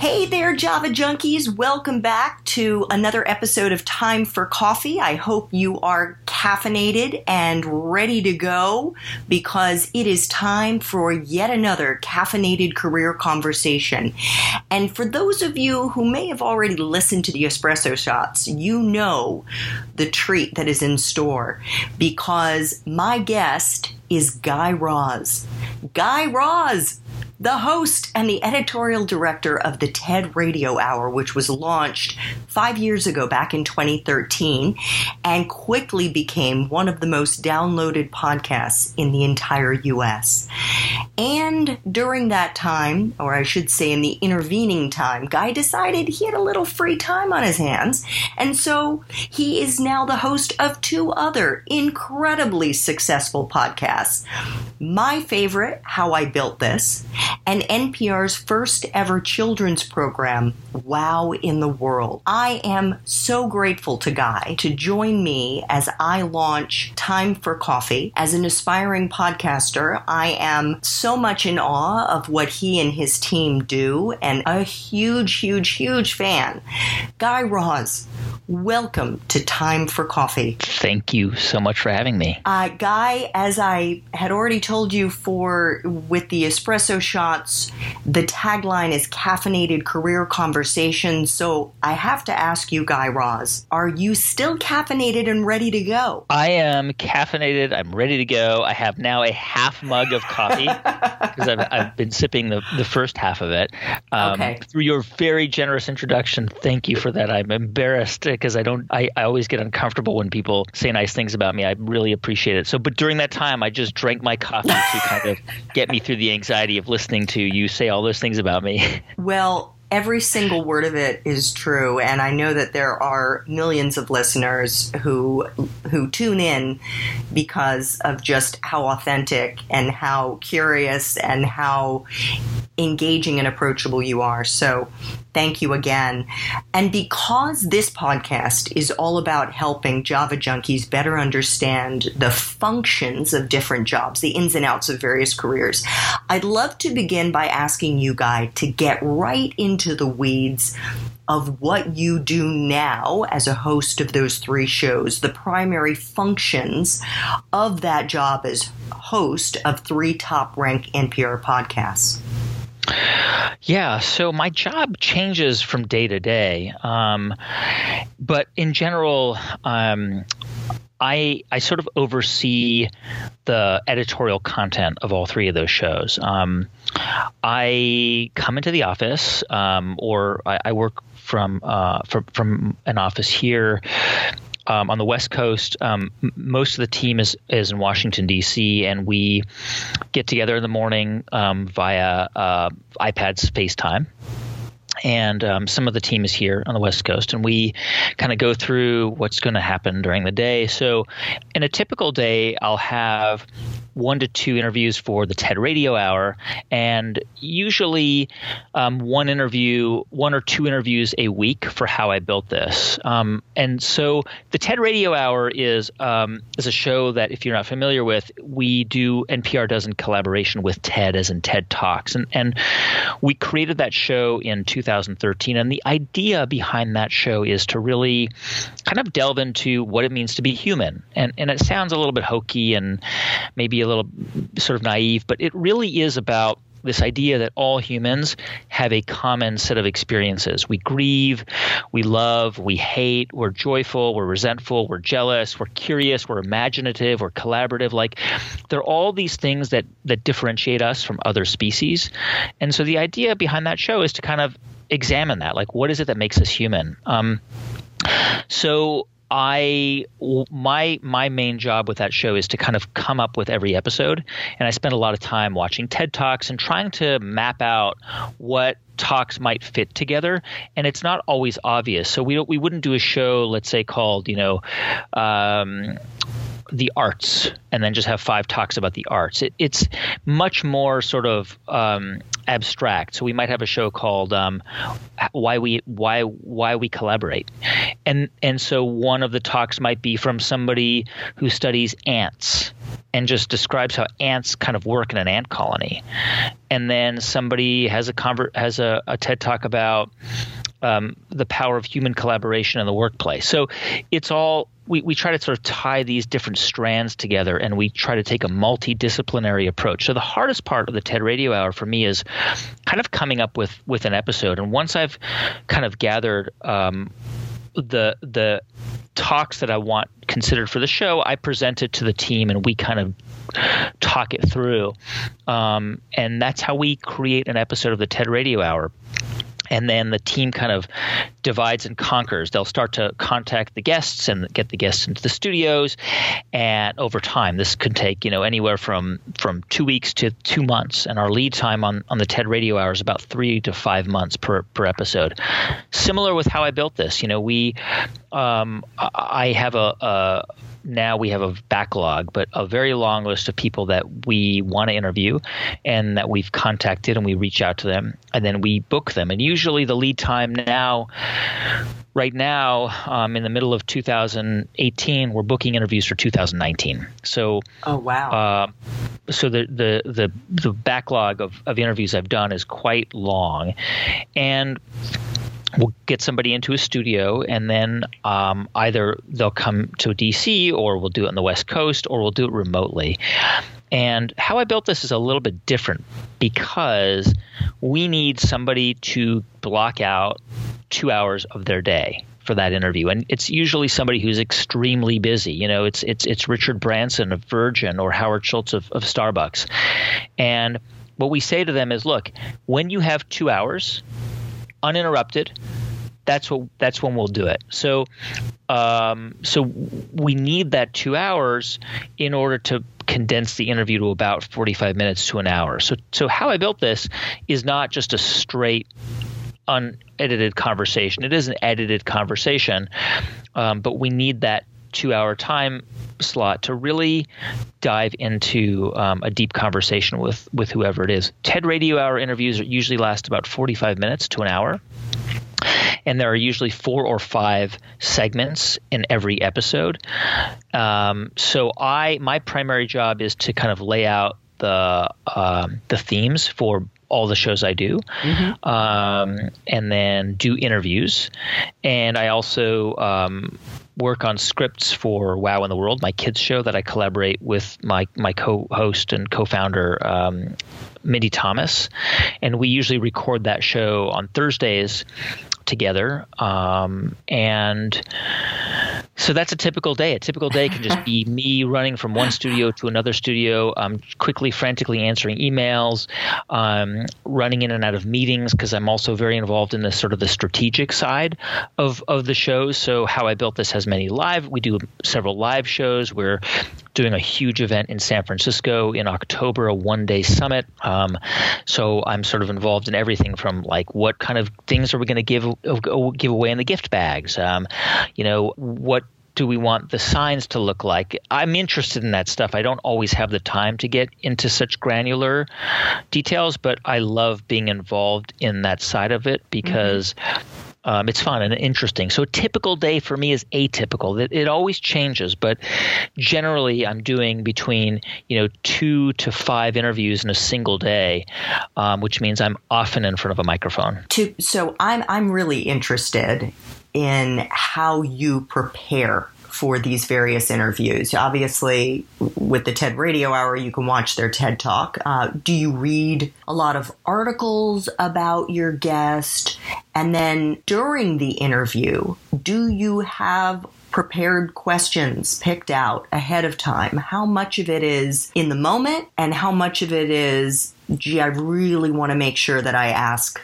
Hey there, Java junkies. Welcome back to another episode of Time for Coffee. I hope you are caffeinated and ready to go because it is time for yet another caffeinated career conversation. And for those of you who may have already listened to the espresso shots, you know the treat that is in store because my guest is Guy Raz. Guy Raz! The host and the editorial director of the TED Radio Hour, which was launched five years ago, back in 2013, and quickly became one of the most downloaded podcasts in the entire US. And during that time, or I should say in the intervening time, Guy decided he had a little free time on his hands, and so he is now the host of two other incredibly successful podcasts. My favorite, How I Built This, and NPR's first ever children's program, Wow in the World. I am so grateful to Guy to join me as I launch Time for Coffee. As an aspiring podcaster, I am so much in awe of what he and his team do and a huge, huge, huge fan. Guy Raz, welcome to Time for Coffee. Thank you so much for having me. Uh, Guy, as I had already told you for with the espresso shot shots. The tagline is caffeinated career conversations. So I have to ask you, Guy Raz, are you still caffeinated and ready to go? I am caffeinated. I'm ready to go. I have now a half mug of coffee because I've, I've, been sipping the, the first half of it. Um, okay. Through your very generous introduction, thank you for that. I'm embarrassed because I don't. I, I always get uncomfortable when people say nice things about me. I really appreciate it. So, but during that time, I just drank my coffee to kind of get me through the anxiety of listening listening to you say all those things about me. Well, every single word of it is true and i know that there are millions of listeners who who tune in because of just how authentic and how curious and how engaging and approachable you are so thank you again and because this podcast is all about helping java junkies better understand the functions of different jobs the ins and outs of various careers i'd love to begin by asking you guy to get right into into the weeds of what you do now as a host of those three shows, the primary functions of that job as host of three top rank NPR podcasts. Yeah, so my job changes from day to day, um, but in general, um, I I sort of oversee the editorial content of all three of those shows. Um, I come into the office, um, or I, I, work from uh, from from an office here. Um, on the West Coast, um, most of the team is is in Washington D.C. and we get together in the morning um, via uh, iPads FaceTime and um, some of the team is here on the West Coast, and we kind of go through what's going to happen during the day. So, in a typical day, I'll have one to two interviews for the TED Radio Hour, and usually um, one interview, one or two interviews a week for how I built this. Um, and so the TED Radio Hour is um, is a show that, if you're not familiar with, we do NPR does in collaboration with TED, as in TED Talks, and and we created that show in 2013. And the idea behind that show is to really kind of delve into what it means to be human, and and it sounds a little bit hokey and maybe a little sort of naive, but it really is about this idea that all humans have a common set of experiences. We grieve, we love, we hate, we're joyful, we're resentful, we're jealous, we're curious, we're imaginative, we're collaborative. Like there are all these things that that differentiate us from other species. And so the idea behind that show is to kind of examine that. Like what is it that makes us human? Um, so I my my main job with that show is to kind of come up with every episode, and I spend a lot of time watching TED talks and trying to map out what talks might fit together and it's not always obvious. So we we wouldn't do a show let's say called you know um, the arts and then just have five talks about the arts. It, it's much more sort of um, abstract. So we might have a show called um, "Why We Why Why We Collaborate," and and so one of the talks might be from somebody who studies ants and just describes how ants kind of work in an ant colony, and then somebody has a convert has a, a TED talk about um, the power of human collaboration in the workplace. So it's all we, we try to sort of tie these different strands together and we try to take a multidisciplinary approach. So the hardest part of the TED Radio Hour for me is kind of coming up with with an episode. And once I've kind of gathered um, the the talks that I want considered for the show, I present it to the team and we kind of talk it through. Um, and that's how we create an episode of the TED Radio Hour and then the team kind of divides and conquers. They'll start to contact the guests and get the guests into the studios, and over time, this could take you know anywhere from from two weeks to two months. And our lead time on on the TED Radio Hour is about three to five months per per episode. Similar with how I built this, you know, we um, I have a, a now we have a backlog, but a very long list of people that we want to interview and that we've contacted and we reach out to them and then we book them. And usually the lead time now, right now, um, in the middle of 2018, we're booking interviews for 2019. So, oh wow. Uh, so the, the the the backlog of, of interviews I've done is quite long, and we'll get somebody into a studio and then um, either they'll come to DC or we'll do it on the West Coast or we'll do it remotely. And how I built this is a little bit different because we need somebody to block out two hours of their day for that interview. And it's usually somebody who's extremely busy. You know, it's it's it's Richard Branson of Virgin or Howard Schultz of, of Starbucks. And what we say to them is look, when you have two hours, uninterrupted, that's what that's when we'll do it. So, um, so we need that two hours in order to condense the interview to about 45 minutes to an hour. So, so how I built this is not just a straight unedited conversation. It is an edited conversation, um, but we need that two hour time slot to really dive into um, a deep conversation with with whoever it is. TED Radio Hour interviews usually last about 45 minutes to an hour. And there are usually four or five segments in every episode. Um, so I, my primary job is to kind of lay out the um, the themes for all the shows I do, mm-hmm. um, and then do interviews. And I also um, work on scripts for Wow in the World, my kids show that I collaborate with my my co-host and co-founder um, Mindy Thomas, and we usually record that show on Thursdays together. Um, and so that's a typical day. A typical day can just be me running from one studio to another studio, um, quickly, frantically answering emails, um, running in and out of meetings because I'm also very involved in the sort of the strategic side of of the shows. So how I built this has many live. We do several live shows. We're doing a huge event in San Francisco in October, a one day summit. Um, so I'm sort of involved in everything from like what kind of things are we going to give give away in the gift bags? Um, you know, what do we want the signs to look like? I'm interested in that stuff. I don't always have the time to get into such granular details, but I love being involved in that side of it because mm-hmm. Um, it's fun and interesting. So a typical day for me is atypical. It, it, always changes, but generally I'm doing between you know two to five interviews in a single day, um, which means I'm often in front of a microphone. To, so I'm I'm really interested in how you prepare for these various interviews. Obviously, with the TED Radio Hour, you can watch their TED Talk. Uh, do you read a lot of articles about your guest? And then during the interview, do you have prepared questions picked out ahead of time? How much of it is in the moment, and how much of it is, gee, I really want to make sure that I ask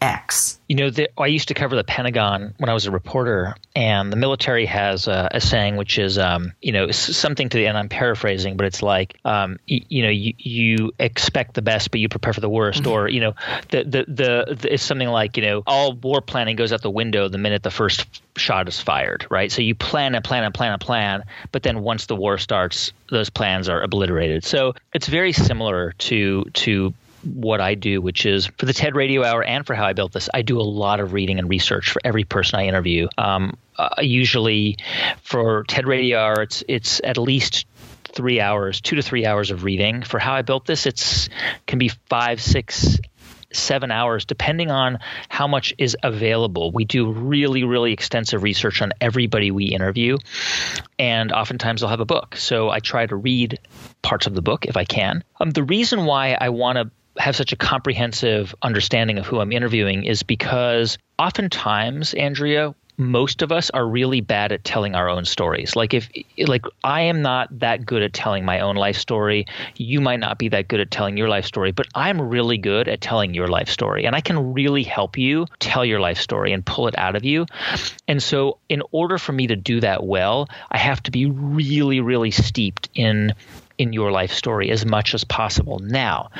X. You know, the, I used to cover the Pentagon when I was a reporter, and the military has a, a saying which is, um, you know, something to the end. I'm paraphrasing, but it's like, um, you, you, know, you, you expect the best, but you prepare for the worst, mm-hmm. or you know, the, the, the the it's something like, you know, all war planning goes out the window the minute the first shot is fired, right? So you plan and plan and plan and plan, but then once the war starts, those plans are obliterated. So it's very similar to to what I do, which is for the TED Radio Hour and for how I built this, I do a lot of reading and research for every person I interview. Um, uh, usually for TED Radio Hour, it's it's at least three hours, two to three hours of reading. For how I built this, it's can be five, six, seven hours, depending on how much is available. We do really, really extensive research on everybody we interview, and oftentimes I'll have a book. So I try to read parts of the book if I can. Um, the reason why I want to have such a comprehensive understanding of who I'm interviewing is because oftentimes, Andrea, most of us are really bad at telling our own stories. Like if like I am not that good at telling my own life story, you might not be that good at telling your life story, but I'm really good at telling your life story and I can really help you tell your life story and pull it out of you. And so in order for me to do that well, I have to be really really steeped in in your life story as much as possible. Now,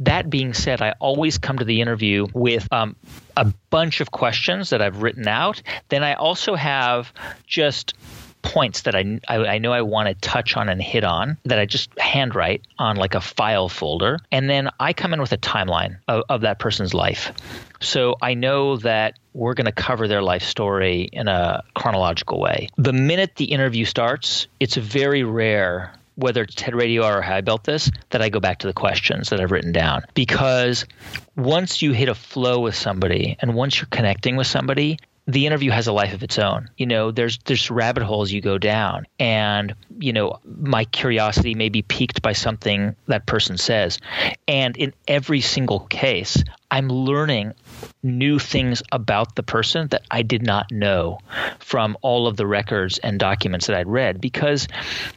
that being said, I always come to the interview with um, a bunch of questions that I've written out. Then I also have just points that I, I, I, know I want to touch on and hit on that I just handwrite on like a file folder. And then I come in with a timeline of, of that person's life. So I know that we're going to cover their life story in a chronological way. The minute the interview starts, it's very rare whether it's TED Radio or how I built this, that I go back to the questions that I've written down. Because once you hit a flow with somebody and once you're connecting with somebody, the interview has a life of its own. You know, there's there's rabbit holes you go down, and you know, my curiosity may be piqued by something that person says, and in every single case, I'm learning new things about the person that I did not know from all of the records and documents that I'd read because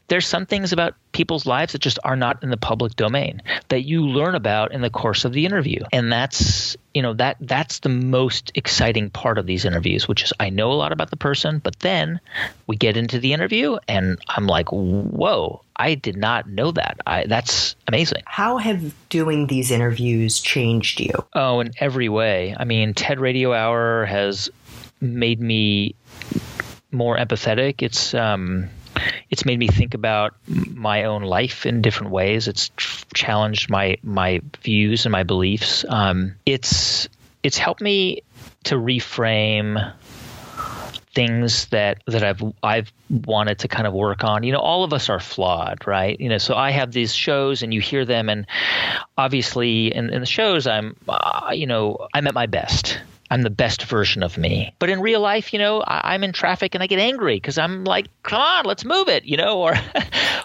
there's some things about people's lives that just are not in the public domain that you learn about in the course of the interview. And that's, you know, that that's the most exciting part of these interviews, which is I know a lot about the person, but then we get into the interview and I'm like, "Whoa, I did not know that. I, that's amazing. How have doing these interviews changed you? Oh, in every way. I mean, TED Radio Hour has made me more empathetic. It's um, it's made me think about my own life in different ways. It's challenged my my views and my beliefs. Um, it's it's helped me to reframe things that that I've I've wanted to kind of work on. You know, all of us are flawed, right? You know, so I have these shows, and you hear them, and obviously, in, in the shows, I'm, uh, you know, I'm at my best. I'm the best version of me. But in real life, you know, I, am in traffic and I get angry because I'm like, come on, let's move it, you know, or,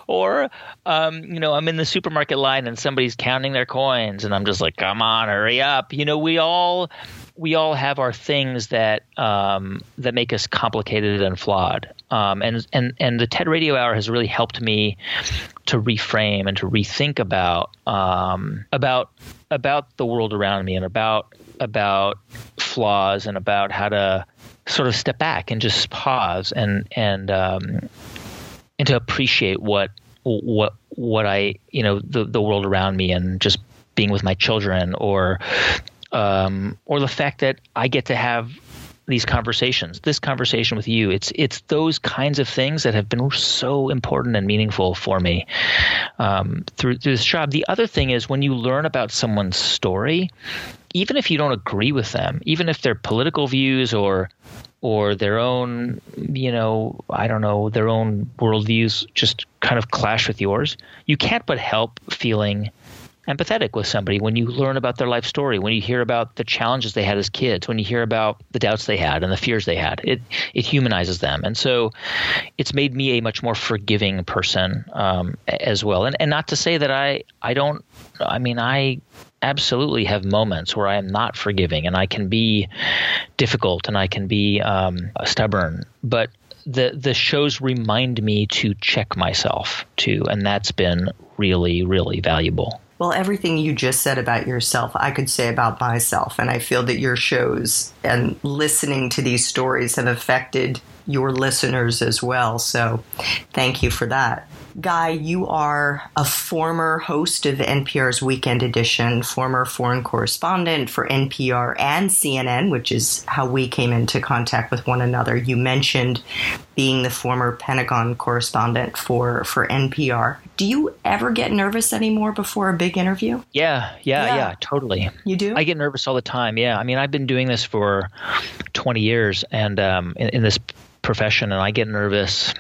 or, um, you know, I'm in the supermarket line and somebody's counting their coins and I'm just like, come on, hurry up. You know, we all we all have our things that um, that make us complicated and flawed. Um, and and and the TED Radio Hour has really helped me to reframe and to rethink about um, about about the world around me and about about flaws and about how to sort of step back and just pause and and um, and to appreciate what what what I you know the the world around me and just being with my children or um, or the fact that I get to have these conversations, this conversation with you. It's it's those kinds of things that have been so important and meaningful for me um, through, through this job. The other thing is when you learn about someone's story, even if you don't agree with them, even if their political views or or their own, you know, I don't know, their own worldviews just kind of clash with yours, you can't but help feeling empathetic with somebody when you learn about their life story, when you hear about the challenges they had as kids, when you hear about the doubts they had and the fears they had. It it humanizes them, and so it's made me a much more forgiving person um, as well. And and not to say that I I don't. I mean I absolutely have moments where I am not forgiving and I can be difficult and I can be um, stubborn, but the the shows remind me to check myself too, and that's been really really valuable. Well, everything you just said about yourself, I could say about myself. And I feel that your shows and listening to these stories have affected your listeners as well. So thank you for that. Guy, you are a former host of NPR's Weekend Edition, former foreign correspondent for NPR and CNN, which is how we came into contact with one another. You mentioned being the former Pentagon correspondent for, for NPR. Do you ever get nervous anymore before a big interview? Yeah, yeah, yeah, yeah, totally. You do? I get nervous all the time. Yeah. I mean, I've been doing this for 20 years, and um, in, in this profession, and I get nervous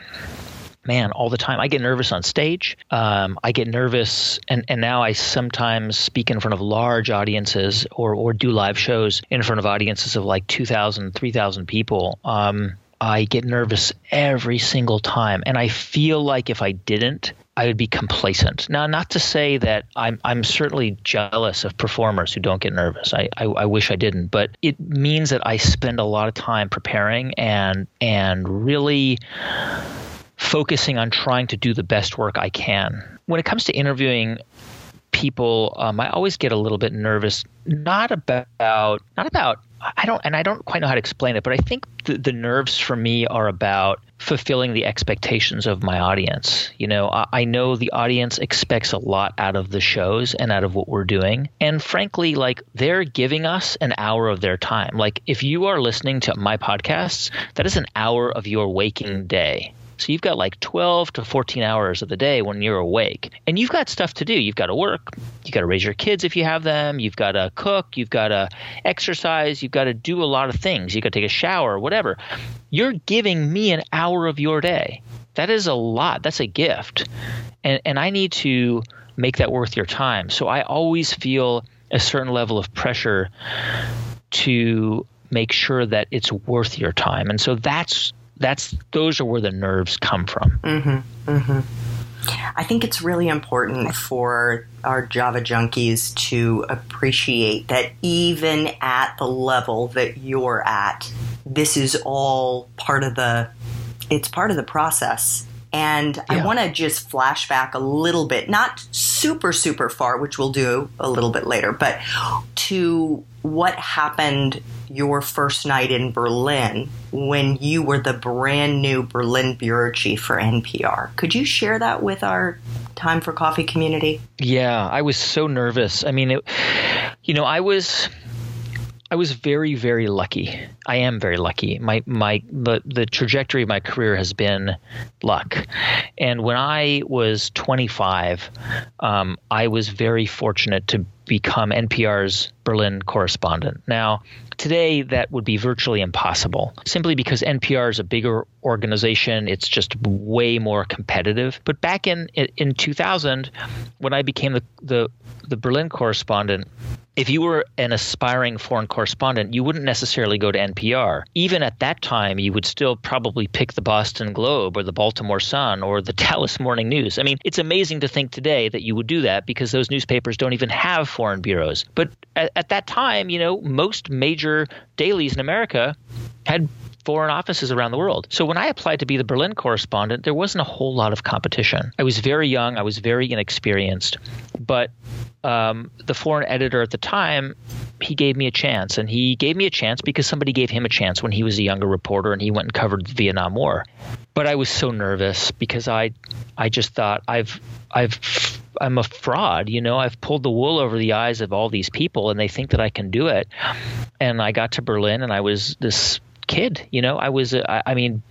man, all the time. I get nervous on stage. Um, I get nervous, and, and now I sometimes speak in front of large audiences or, or do live shows in front of audiences of like 2,000, 3,000 people. Um, I get nervous every single time. And I feel like if I didn't, I would be complacent. Now, not to say that I'm, I'm certainly jealous of performers who don't get nervous. I, I, I, wish I didn't, but it means that I spend a lot of time preparing and and really focusing on trying to do the best work I can. When it comes to interviewing people, um, I always get a little bit nervous. Not about not about I don't and I don't quite know how to explain it, but I think the, the nerves for me are about fulfilling the expectations of my audience. You know, I, I, know the audience expects a lot out of the shows and out of what we're doing. And frankly, like they're giving us an hour of their time. Like if you are listening to my podcasts, that is an hour of your waking day. So you've got like 12 to 14 hours of the day when you're awake. And you've got stuff to do. You've got to work. You've got to raise your kids if you have them. You've got to cook. You've got to exercise. You've got to do a lot of things. You've got to take a shower, whatever. You're giving me an hour of your day. That is a lot. That's a gift. And, and I need to make that worth your time. So I always feel a certain level of pressure to make sure that it's worth your time. And so that's that's those are where the nerves come from. Mm-hmm, mm-hmm. I think it's really important for our Java junkies to appreciate that even at the level that you're at, this is all part of the it's part of the process. And yeah. I want to just flash back a little bit, not super, super far, which we'll do a little bit later, but to what happened your first night in Berlin when you were the brand new Berlin bureau chief for NPR. Could you share that with our Time for Coffee community? Yeah, I was so nervous. I mean, it, you know, I was I was very, very lucky. I am very lucky. My my the the trajectory of my career has been luck. And when I was 25, um, I was very fortunate to become NPR's Berlin correspondent. Now, today that would be virtually impossible, simply because NPR is a bigger organization. It's just way more competitive. But back in in 2000, when I became the the, the Berlin correspondent, if you were an aspiring foreign correspondent, you wouldn't necessarily go to NPR. Even at that time, you would still probably pick the Boston Globe or the Baltimore Sun or the Dallas Morning News. I mean, it's amazing to think today that you would do that because those newspapers don't even have foreign bureaus. But at, at that time, you know, most major dailies in America had foreign offices around the world. So when I applied to be the Berlin correspondent, there wasn't a whole lot of competition. I was very young, I was very inexperienced, but um, the foreign editor at the time he gave me a chance and he gave me a chance because somebody gave him a chance when he was a younger reporter and he went and covered the Vietnam War but I was so nervous because I I just thought I've I've I'm a fraud, you know. I've pulled the wool over the eyes of all these people and they think that I can do it. And I got to Berlin and I was this kid. You know, I was, I, I mean,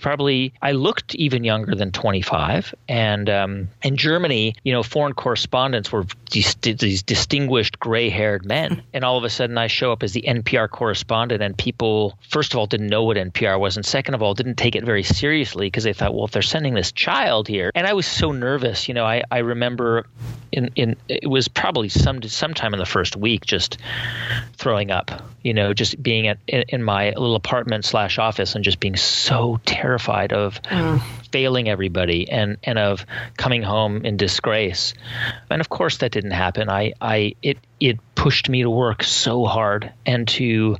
probably I looked even younger than 25. And um, in Germany, you know, foreign correspondents were these, these distinguished gray-haired men, and all of a sudden I show up as the NPR correspondent, and people first of all didn't know what NPR was, and second of all didn't take it very seriously because they thought, well, if they're sending this child here, and I was so nervous. You know, I I remember in in it was probably some sometime in the first week just throwing up. You know, just being at in, in my little apartment slash office and just being so terrified of mm. failing everybody and and of coming home in disgrace. And of course, that didn't happen. I I it it pushed me to work so hard and to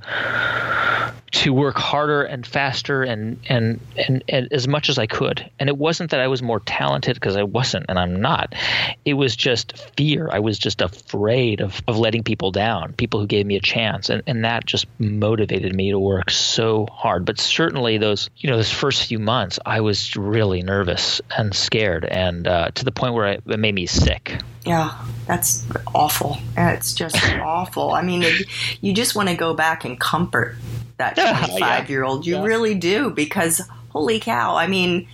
to work harder and faster and, and and and as much as I could. And it wasn't that I was more talented because I wasn't and I'm not. It was just fear. I was just afraid of, of letting people down, people who gave me a chance. And, and that just motivated me to work so hard. But certainly those, you know, those first few months, I was really nervous and scared and uh, to the point where it made me sick. Yeah, that's awful. It's just awful. I mean, you just want to go back and comfort that 25 year old. You yeah. really do because holy cow. I mean,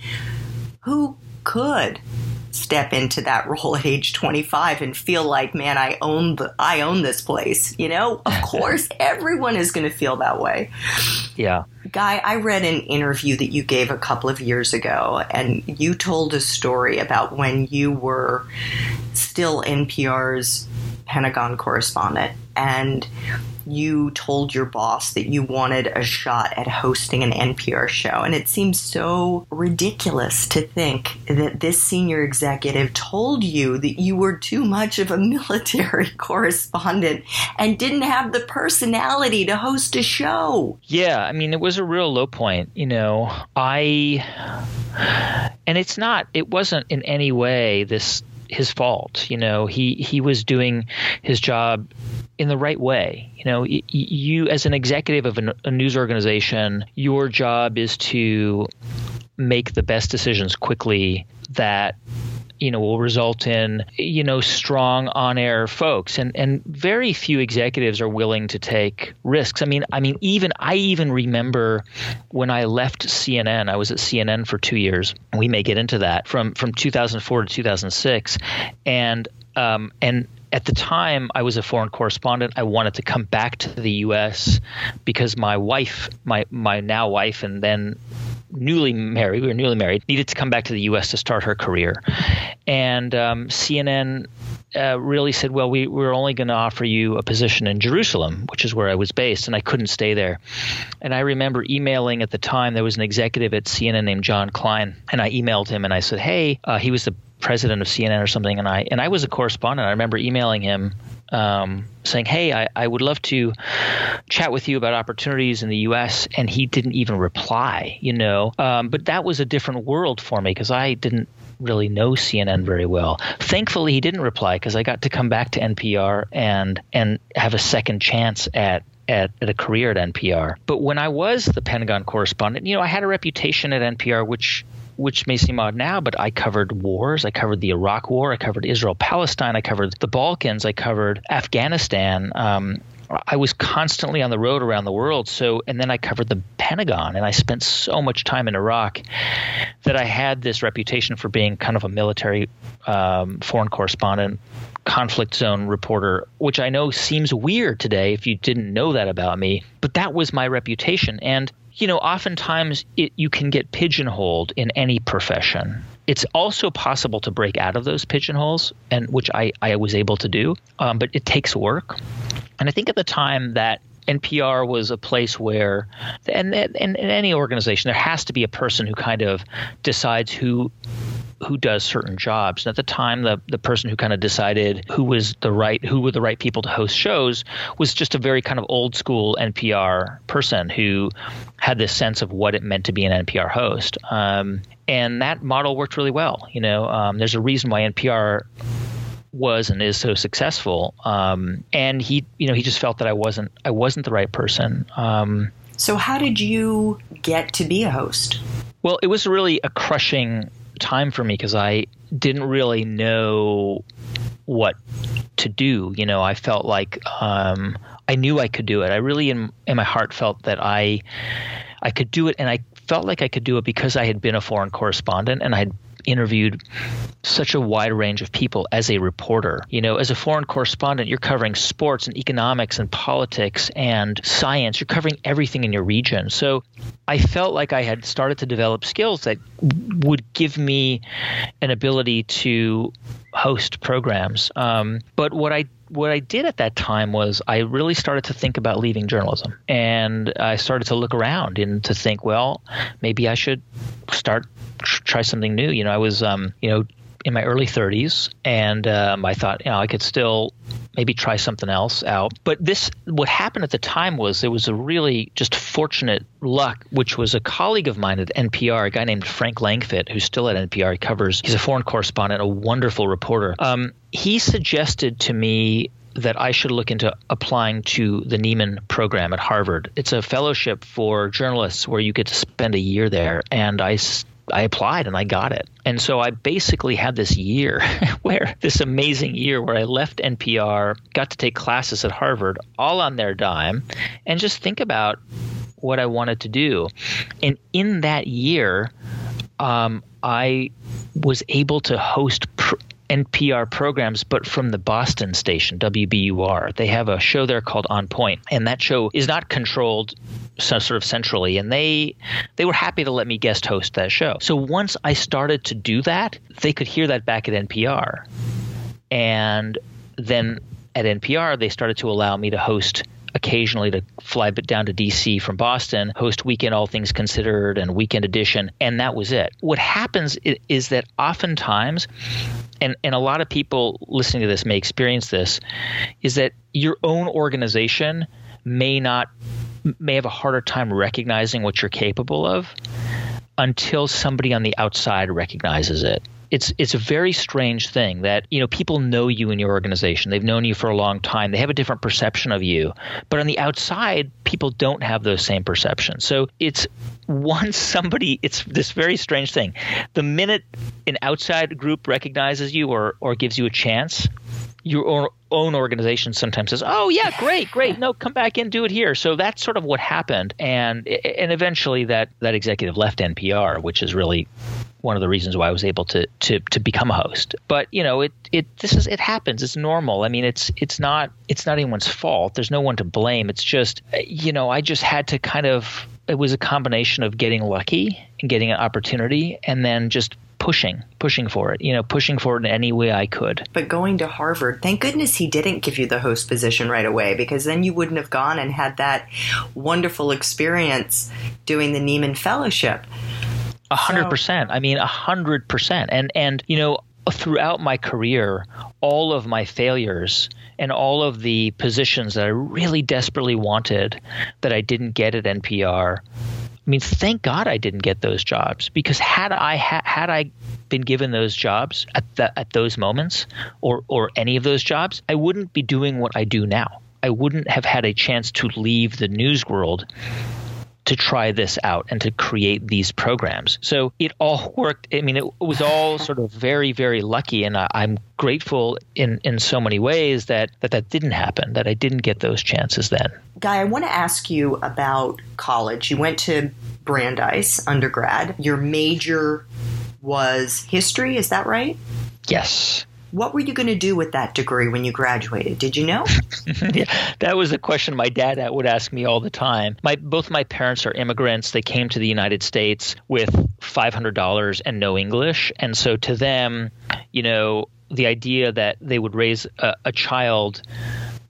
who could step into that role at age 25 and feel like, man, I own the, I own this place. You know, of course, everyone is going to feel that way. Yeah. Guy, I read an interview that you gave a couple of years ago, and you told a story about when you were still NPR's Pentagon correspondent. And you told your boss that you wanted a shot at hosting an NPR show. And it seems so ridiculous to think that this senior executive told you that you were too much of a military correspondent and didn't have the personality to host a show. Yeah, I mean, it was a real low point. You know, I. And it's not, it wasn't in any way this his fault. You know, he he was doing his job in the right way. You know, you as an executive of a news organization, your job is to make the best decisions quickly that you know will result in you know strong on-air folks. And and very few executives are willing to take risks. I mean i mean even i even remember when i left cnn i was at cnn for 2 years. We may get into that from from 2004 to 2006 and um, and at the time I was a foreign correspondent. I wanted to come back to the U.S. because my wife, my my now wife, and then newly married, we were newly married, needed to come back to the U.S. to start her career, and um, CNN uh, really said, "Well, we we're only going to offer you a position in Jerusalem, which is where I was based, and I couldn't stay there." And I remember emailing at the time. There was an executive at CNN named Jon Klein, and I emailed him and I said, "Hey, uh, he was the president of CNN or something, and I and I was a correspondent. I remember emailing him um, saying, "Hey, I, I would love to chat with you about opportunities in the U.S." And he didn't even reply, you know. Um, but that was a different world for me because I didn't really know CNN very well. Thankfully, he didn't reply because I got to come back to NPR and and have a second chance at at, at, a career at NPR. But when I was the Pentagon correspondent, you know, I had a reputation at NPR which which may seem odd now, but I covered wars. I covered the Iraq War. I covered Israel Palestine. I covered the Balkans. I covered Afghanistan. Um, I was constantly on the road around the world. So, and then I covered the Pentagon, and I spent so much time in Iraq that I had this reputation for being kind of a military um, foreign correspondent, conflict zone reporter, which I know seems weird today if you didn't know that about me. But that was my reputation. And you know, oftentimes it, you can get pigeonholed in any profession. It's also possible to break out of those pigeonholes, and which I, I was able to do, um, but it takes work. And I think at the time that NPR was a place where, and, in any organization, there has to be a person who kind of decides who who does certain jobs. And at the time, the the person who kind of decided who was the right who were the right people to host shows was just a very kind of old school NPR person who had this sense of what it meant to be an NPR host. Um, and that model worked really well. You know, um, there's a reason why NPR was and is so successful. Um, and he, you know, he just felt that I wasn't I wasn't the right person. Um, so how did you get to be a host? Well, it was really a crushing time for me because I didn't really know what to do. You know, I felt like um, I knew I could do it. I really, in in my heart, felt that I I could do it, and I felt like I could do it because I had been a foreign correspondent and I had interviewed such a wide range of people as a reporter. You know, as a foreign correspondent, you're covering sports and economics and politics and science. You're covering everything in your region. So I felt like I had started to develop skills that would give me an ability to host programs. Um, but what I what I did at that time was I really started to think about leaving journalism, and I started to look around and to think, well, maybe I should start try something new. You know, I was, um, you know, in my early 30s, and um, I thought, you know, I could still maybe try something else out. But this, what happened at the time was there was a really just fortunate luck, which was a colleague of mine at NPR, a guy named Frank Langfitt, who's still at NPR. He covers, he's a foreign correspondent, a wonderful reporter. Um, he suggested to me that I should look into applying to the Nieman program at Harvard. It's a fellowship for journalists where you get to spend a year there. And I I applied and I got it. And so I basically had this year where this amazing year where I left NPR, got to take classes at Harvard all on their dime and just think about what I wanted to do. And in that year, um, I was able to host pr- NPR programs, but from the Boston station, WBUR. They have a show there called On Point, and that show is not controlled so sort of centrally, and they they were happy to let me guest host that show. So once I started to do that, they could hear that back at NPR, and then at NPR they started to allow me to host occasionally to fly down to DC from Boston, host Weekend All Things Considered and Weekend Edition, and that was it. What happens is that oftentimes, and, and a lot of people listening to this may experience this, is that your own organization may not may have a harder time recognizing what you're capable of until somebody on the outside recognizes it it's it's a very strange thing that you know people know you in your organization. They've known you for a long time. They have a different perception of you. But on the outside people don't have those same perceptions. So it's once somebody it's this very strange thing. The minute an outside group recognizes you or or gives you a chance your own organization sometimes says, "Oh yeah, great, great. No, come back and do it here." So that's sort of what happened, and and eventually that that executive left NPR, which is really one of the reasons why I was able to to to become a host. But you know, it it this is it happens. It's normal. I mean, it's it's not it's not anyone's fault. There's no one to blame. It's just you know, I just had to kind of it was a combination of getting lucky and getting an opportunity and then just pushing, pushing for it, you know, pushing for it in any way I could. But going to Harvard, thank goodness he didn't give you the host position right away because then you wouldn't have gone and had that wonderful experience doing the Nieman Fellowship. A hundred percent. I mean, a hundred percent. And and you know, throughout my career, all of my failures and all of the positions that I really desperately wanted that I didn't get at NPR I mean, thank God I didn't get those jobs because had I ha- had I been given those jobs at the, at those moments or or any of those jobs, I wouldn't be doing what I do now. I wouldn't have had a chance to leave the news world to try this out and to create these programs. So it all worked. I mean, it was all sort of very, very lucky, and I, am grateful in in so many ways that, that that didn't happen. That I didn't get those chances then. Guy, I want to ask you about college. You went to Brandeis undergrad. Your major was history. Is that right? Yes. What were you going to do with that degree when you graduated? Did you know? yeah, that was a question my dad would ask me all the time. My both my parents are immigrants. They came to the United States with $500 and no English, and so to them, you know, the idea that they would raise a, a child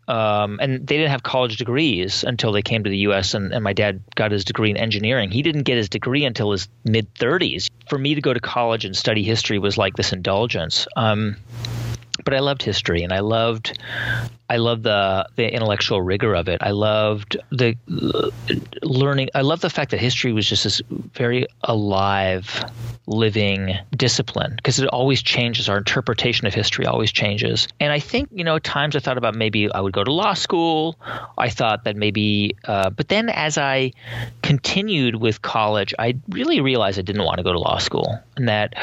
um, and they didn't have college degrees until they came to the U.S. And, and, my dad got his degree in engineering. He didn't get his degree until his mid 30s. For me to go to college and study history was like this indulgence. Um, but I loved history and I loved I loved the the intellectual rigor of it. I loved the learning. I love the fact that history was just this very alive, living discipline because it always changes. Our interpretation of history always changes. And I think you know, at times I thought about maybe I would go to law school. I thought that maybe, uh, but then as I continued with college, I really realized I didn't want to go to law school and that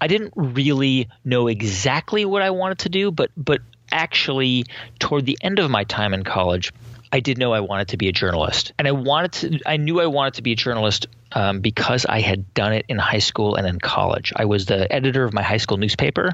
I didn't really know exactly what I wanted to do, but but actually, toward the end of my time in college, I did know I wanted to be a journalist, and I wanted to. I knew I wanted to be a journalist um, because I had done it in high school and in college. I was the editor of my high school newspaper,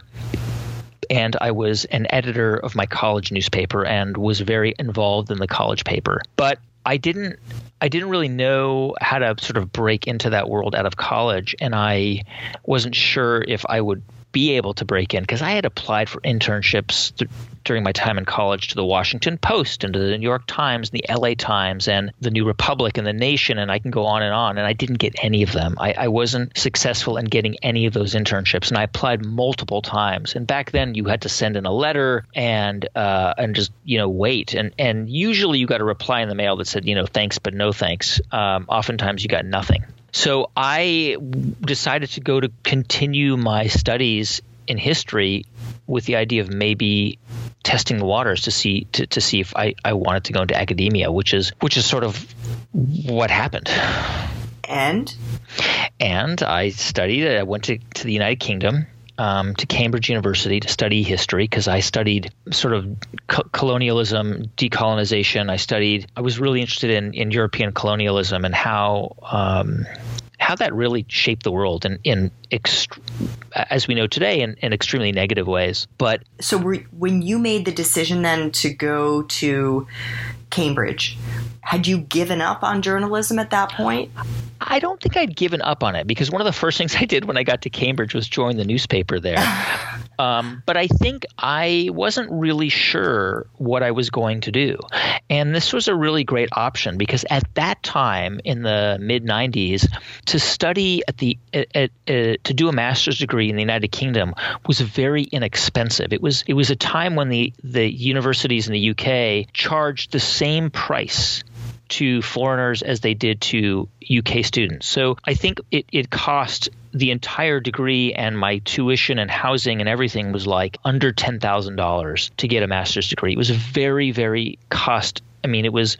and I was an editor of my college newspaper, and was very involved in the college paper. But I didn't. I didn't really know how to sort of break into that world out of college, and I wasn't sure if I would be able to break in because I had applied for internships th- during my time in college to the Washington Post and to the New York Times and the LA Times and the New Republic and the Nation, and I can go on and on. And I didn't get any of them. I, I wasn't successful in getting any of those internships, and I applied multiple times. And back then, you had to send in a letter and uh, and just you know wait. And and usually, you got a reply in the mail that said you know thanks but no thanks. Um, oftentimes, you got nothing. So I decided to go to continue my studies in history with the idea of maybe testing the waters to see to, to see if I, I wanted to go into academia, which is which is sort of what happened. And and I studied. I went to, to the United Kingdom um, to Cambridge University to study history because I studied sort of co- colonialism, decolonization. I studied. I was really interested in in European colonialism and how. Um, how that really shaped the world in, in ext- as we know today, in, in extremely negative ways. But so, were, when you made the decision then to go to Cambridge, had you given up on journalism at that point? I don't think I'd given up on it because one of the first things I did when I got to Cambridge was join the newspaper there. um, but I think I wasn't really sure what I was going to do. And this was a really great option because at that time in the mid 90s, to study at the at, at, uh, to do a master's degree in the United Kingdom was very inexpensive. It was it was a time when the the universities in the UK charged the same price to foreigners as they did to UK students. So I think it, it cost the entire degree and my tuition and housing and everything was like under $10,000 to get a master's degree. It was very, very cost. I mean, it was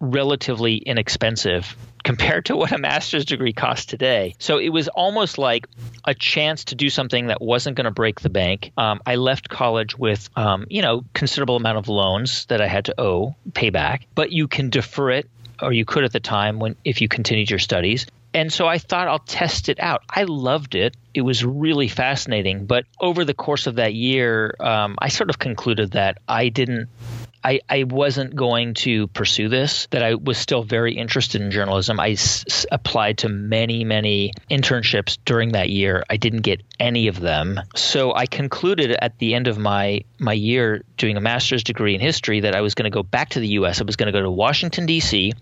relatively inexpensive compared to what a master's degree costs today. So it was almost like a chance to do something that wasn't going to break the bank. Um, I left college with, um, you know, considerable amount of loans that I had to owe, pay back, but you can defer it or you could at the time when if you continued your studies. And so I thought I'll test it out. I loved it. It was really fascinating. But over the course of that year, um, I sort of concluded that I didn't I, I wasn't going to pursue this, that I was still very interested in journalism. I s- applied to many, many internships during that year. I didn't get any of them. So I concluded at the end of my, my year doing a master's degree in history that I was going to go back to the U.S. I was going to go to Washington, D.C.,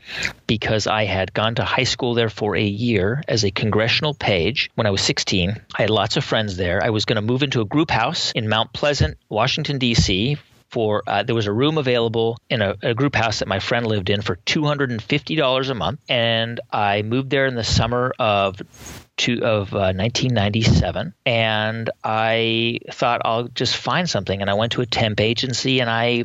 because I had gone to high school there for a year as a congressional page when I was 16. I had lots of friends there. I was going to move into a group house in Mount Pleasant, Washington, D.C for uh, there was a room available in a, a, group house that my friend lived in for $250 a month. And i moved there in the summer of to, of uh, 1997 and i thought i'll just find something. And i went to a temp agency and i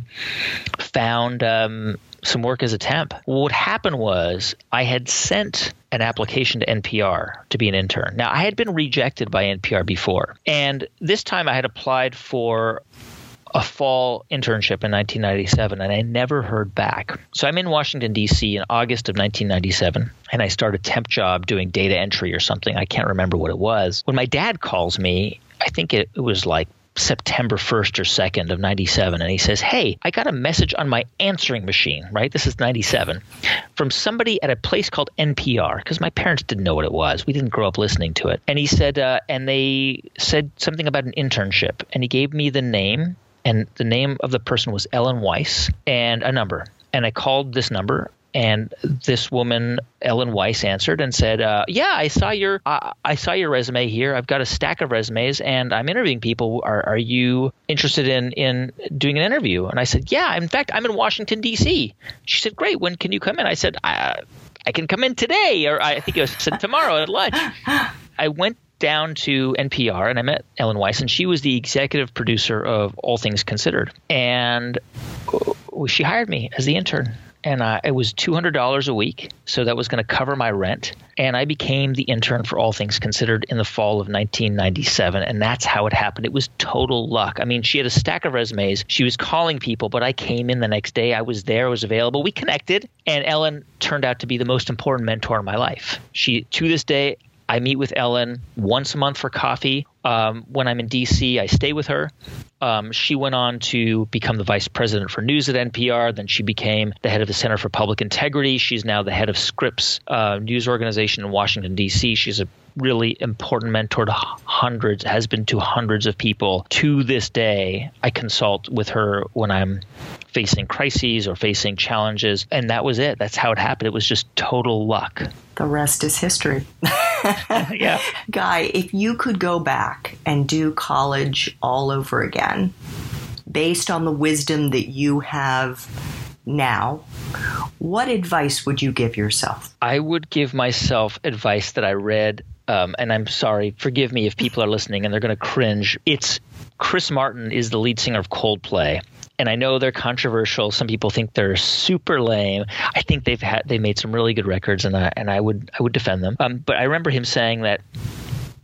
found um, some work as a temp. What happened was i had sent an application to NPR to be an intern. Now, I had been rejected by NPR before, and this time I had applied for a fall internship in 1997 and I never heard back. So I'm in Washington, D.C. in August of 1997 and I start a temp job doing data entry or something. I can't remember what it was. When my dad calls me, I think it, it was like September 1st or 2nd of 97 and he says, "Hey, I got a message on my answering machine, right? This is 97 from somebody at a place called NPR because my parents didn't know what it was. We didn't grow up listening to it." And he said uh, and they said something about an internship and he gave me the name and the name of the person was Ellen Weiss and a number. And I called this number and this woman Ellen Weiss answered and said, uh, "Yeah, I saw your uh, I saw your resume here. I've got a stack of resumes, and I'm interviewing people. Are are you interested in in doing an interview?" And I said, "Yeah. In fact, I'm in Washington D.C." She said, "Great. When can you come in?" I said, "I, I can come in today, or I think it said tomorrow at lunch." I went down to NPR and I met Ellen Weiss, and she was the executive producer of All Things Considered. And she hired me as the intern. And uh, it was $200 a week. So that was going to cover my rent. And I became the intern for All Things Considered in the fall of 1997. And that's how it happened. It was total luck. I mean, she had a stack of resumes. She was calling people, but I came in the next day. I was there, I was available. We connected. And Ellen turned out to be the most important mentor in my life. She, to this day, I meet with Ellen once a month for coffee. Um, when I'm in DC, I stay with her. Um, she went on to become the vice president for news at NPR. Then she became the head of the Center for Public Integrity. She's now the head of Scripps uh, news organization in Washington, D.C. She's a really important mentor to hundreds, has been to hundreds of people. To this day, I consult with her when I'm facing crises or facing challenges. And that was it. That's how it happened. It was just total luck. The rest is history. yeah. Guy, if you could go back and do college all over again, based on the wisdom that you have now, what advice would you give yourself? I would give myself advice that I read um, and I'm sorry, forgive me if people are listening and they're going to cringe. It's Chris Martin is the lead singer of Coldplay. And I know they're controversial. Some people think they're super lame. I think they've had they made some really good records, and I and I would I would defend them. Um, but I remember him saying that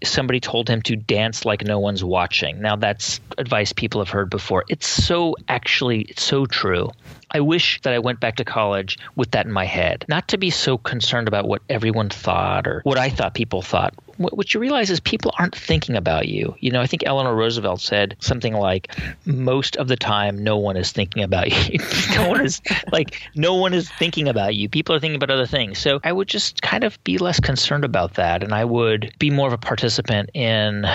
somebody told him to dance like no one's watching. Now that's advice people have heard before. It's so actually it's so true. I wish that I went back to college with that in my head, not to be so concerned about what everyone thought or what I thought people thought what you realize is people aren't thinking about you. You know, I think Eleanor Roosevelt said something like, "Most of the time, no one is thinking about you. no one is like, no one is thinking about you. People are thinking about other things." So I would just kind of be less concerned about that, and I would be more of a participant in,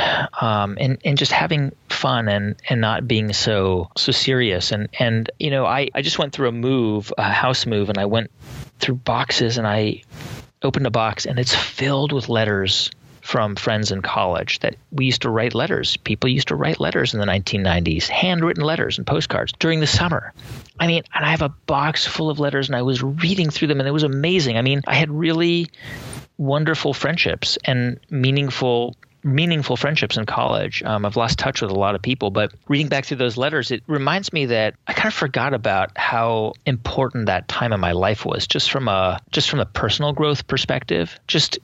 um, in, in just having fun and and not being so so serious. And and you know, I I just went through a move, a house move, and I went through boxes, and I opened a box, and it's filled with letters from friends in college that we used to write letters. People used to write letters in the 1990s, handwritten letters and postcards during the summer. I mean, and I have a box full of letters and I was reading through them and it was amazing. I mean, I had really wonderful friendships and meaningful meaningful friendships in college. Um, I've lost touch with a lot of people, but reading back through those letters, it reminds me that I kind of forgot about how important that time in my life was, just from a just from a personal growth perspective. Just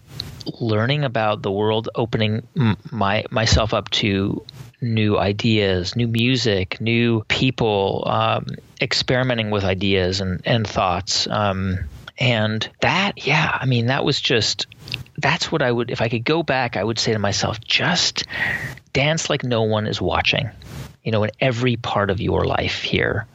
learning about the world, opening my myself up to new ideas, new music, new people, um, experimenting with ideas and and thoughts. Um, and that, yeah, I mean, that was just that's what I would, if I could go back, I would say to myself, just dance like no one is watching, you know, in every part of your life here.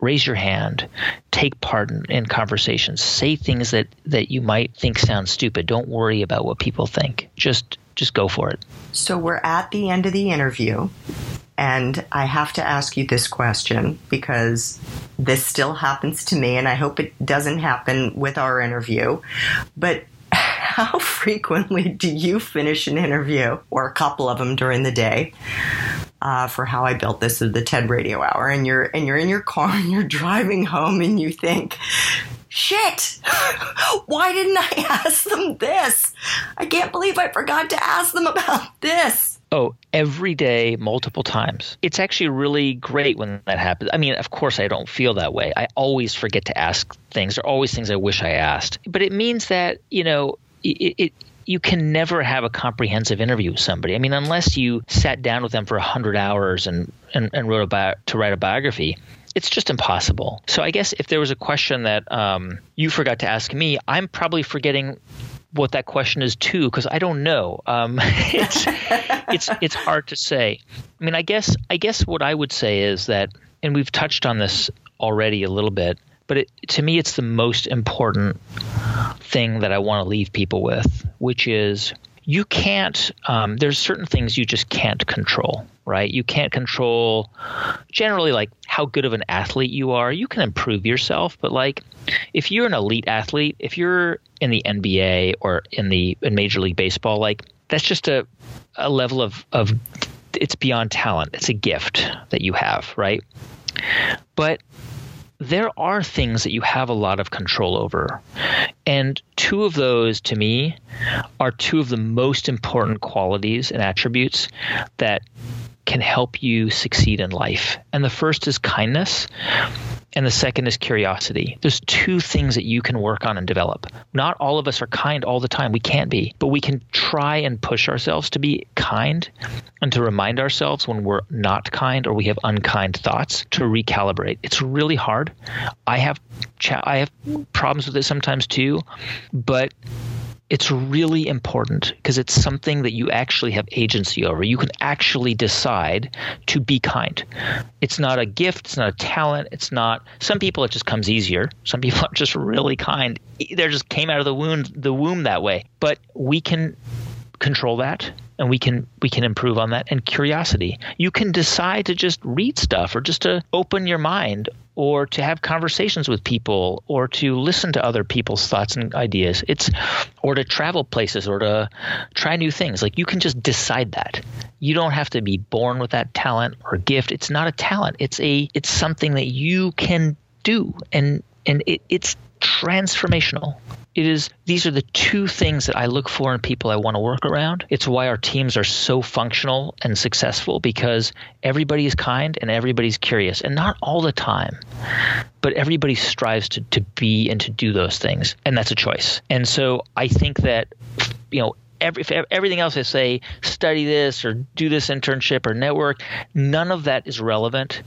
Raise your hand, take part in, in conversations, say things that, that you might think sound stupid. Don't worry about what people think. Just just go for it. So we're at the end of the interview. And I have to ask you this question because this still happens to me, and I hope it doesn't happen with our interview. But how frequently do you finish an interview or a couple of them during the day uh, for how I built this of the TED Radio Hour? And you're and you're in your car and you're driving home and you think, shit, why didn't I ask them this? I can't believe I forgot to ask them about this. Oh, every day, multiple times. It's actually really great when that happens. I mean, of course, I don't feel that way. I always forget to ask things. There are always things I wish I asked. But it means that, you know, it, it you can never have a comprehensive interview with somebody. I mean, unless you sat down with them for 100 hours and, and, and wrote about to write a biography, it's just impossible. So I guess if there was a question that um, you forgot to ask me, I'm probably forgetting what that question is too because I don't know. Um, it's it's it's hard to say. I mean, I guess I guess what I would say is that, and we've touched on this already a little bit, but it, to me, it's the most important thing that I want to leave people with, which is you can't, um, there's certain things you just can't control, right? You can't control generally like how good of an athlete you are. You can improve yourself, but like if you're an elite athlete, if you're in the NBA or in the in Major League Baseball, like that's just a, a level of, of it's beyond talent. It's a gift that you have, right? But there are things that you have a lot of control over. And two of those, to me, are two of the most important qualities and attributes that can help you succeed in life. And the first is kindness, and the second is curiosity. There's two things that you can work on and develop. Not all of us are kind all the time. We can't be, but we can try and push ourselves to be kind and to remind ourselves when we're not kind or we have unkind thoughts to recalibrate. It's really hard. I have I have problems with it sometimes too, but it's really important because it's something that you actually have agency over. You can actually decide to be kind. It's not a gift, it's not a talent, it's not some people it just comes easier. Some people are just really kind. They just came out of the womb the womb that way. But we can control that and we can we can improve on that and curiosity you can decide to just read stuff or just to open your mind or to have conversations with people or to listen to other people's thoughts and ideas. It's or to travel places or to try new things. Like you can just decide that. You don't have to be born with that talent or gift. It's not a talent. It's a it's something that you can do. And and it, it's transformational it is these are the two things that I look for in people I want to work around. It's why our teams are so functional and successful because everybody is kind and everybody's curious and not all the time. But everybody strives to, to be and to do those things. And that's a choice. And so I think that you know Every, everything else I say, study this or do this internship or network, none of that is relevant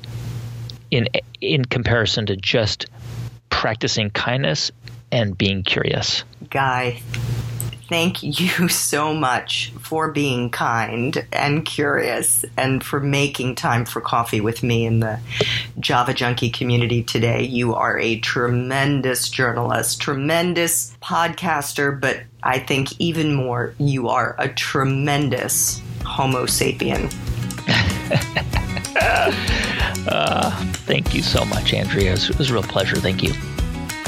in in comparison to just practicing kindness and being curious. Guy, thank you so much for being kind and curious and for making time for coffee with me in the Java Junkie community today. You are a tremendous journalist, tremendous podcaster, but I think even more, you are a tremendous Homo sapien. uh, thank you so much, Andrea. It was, it was a real pleasure. Thank you.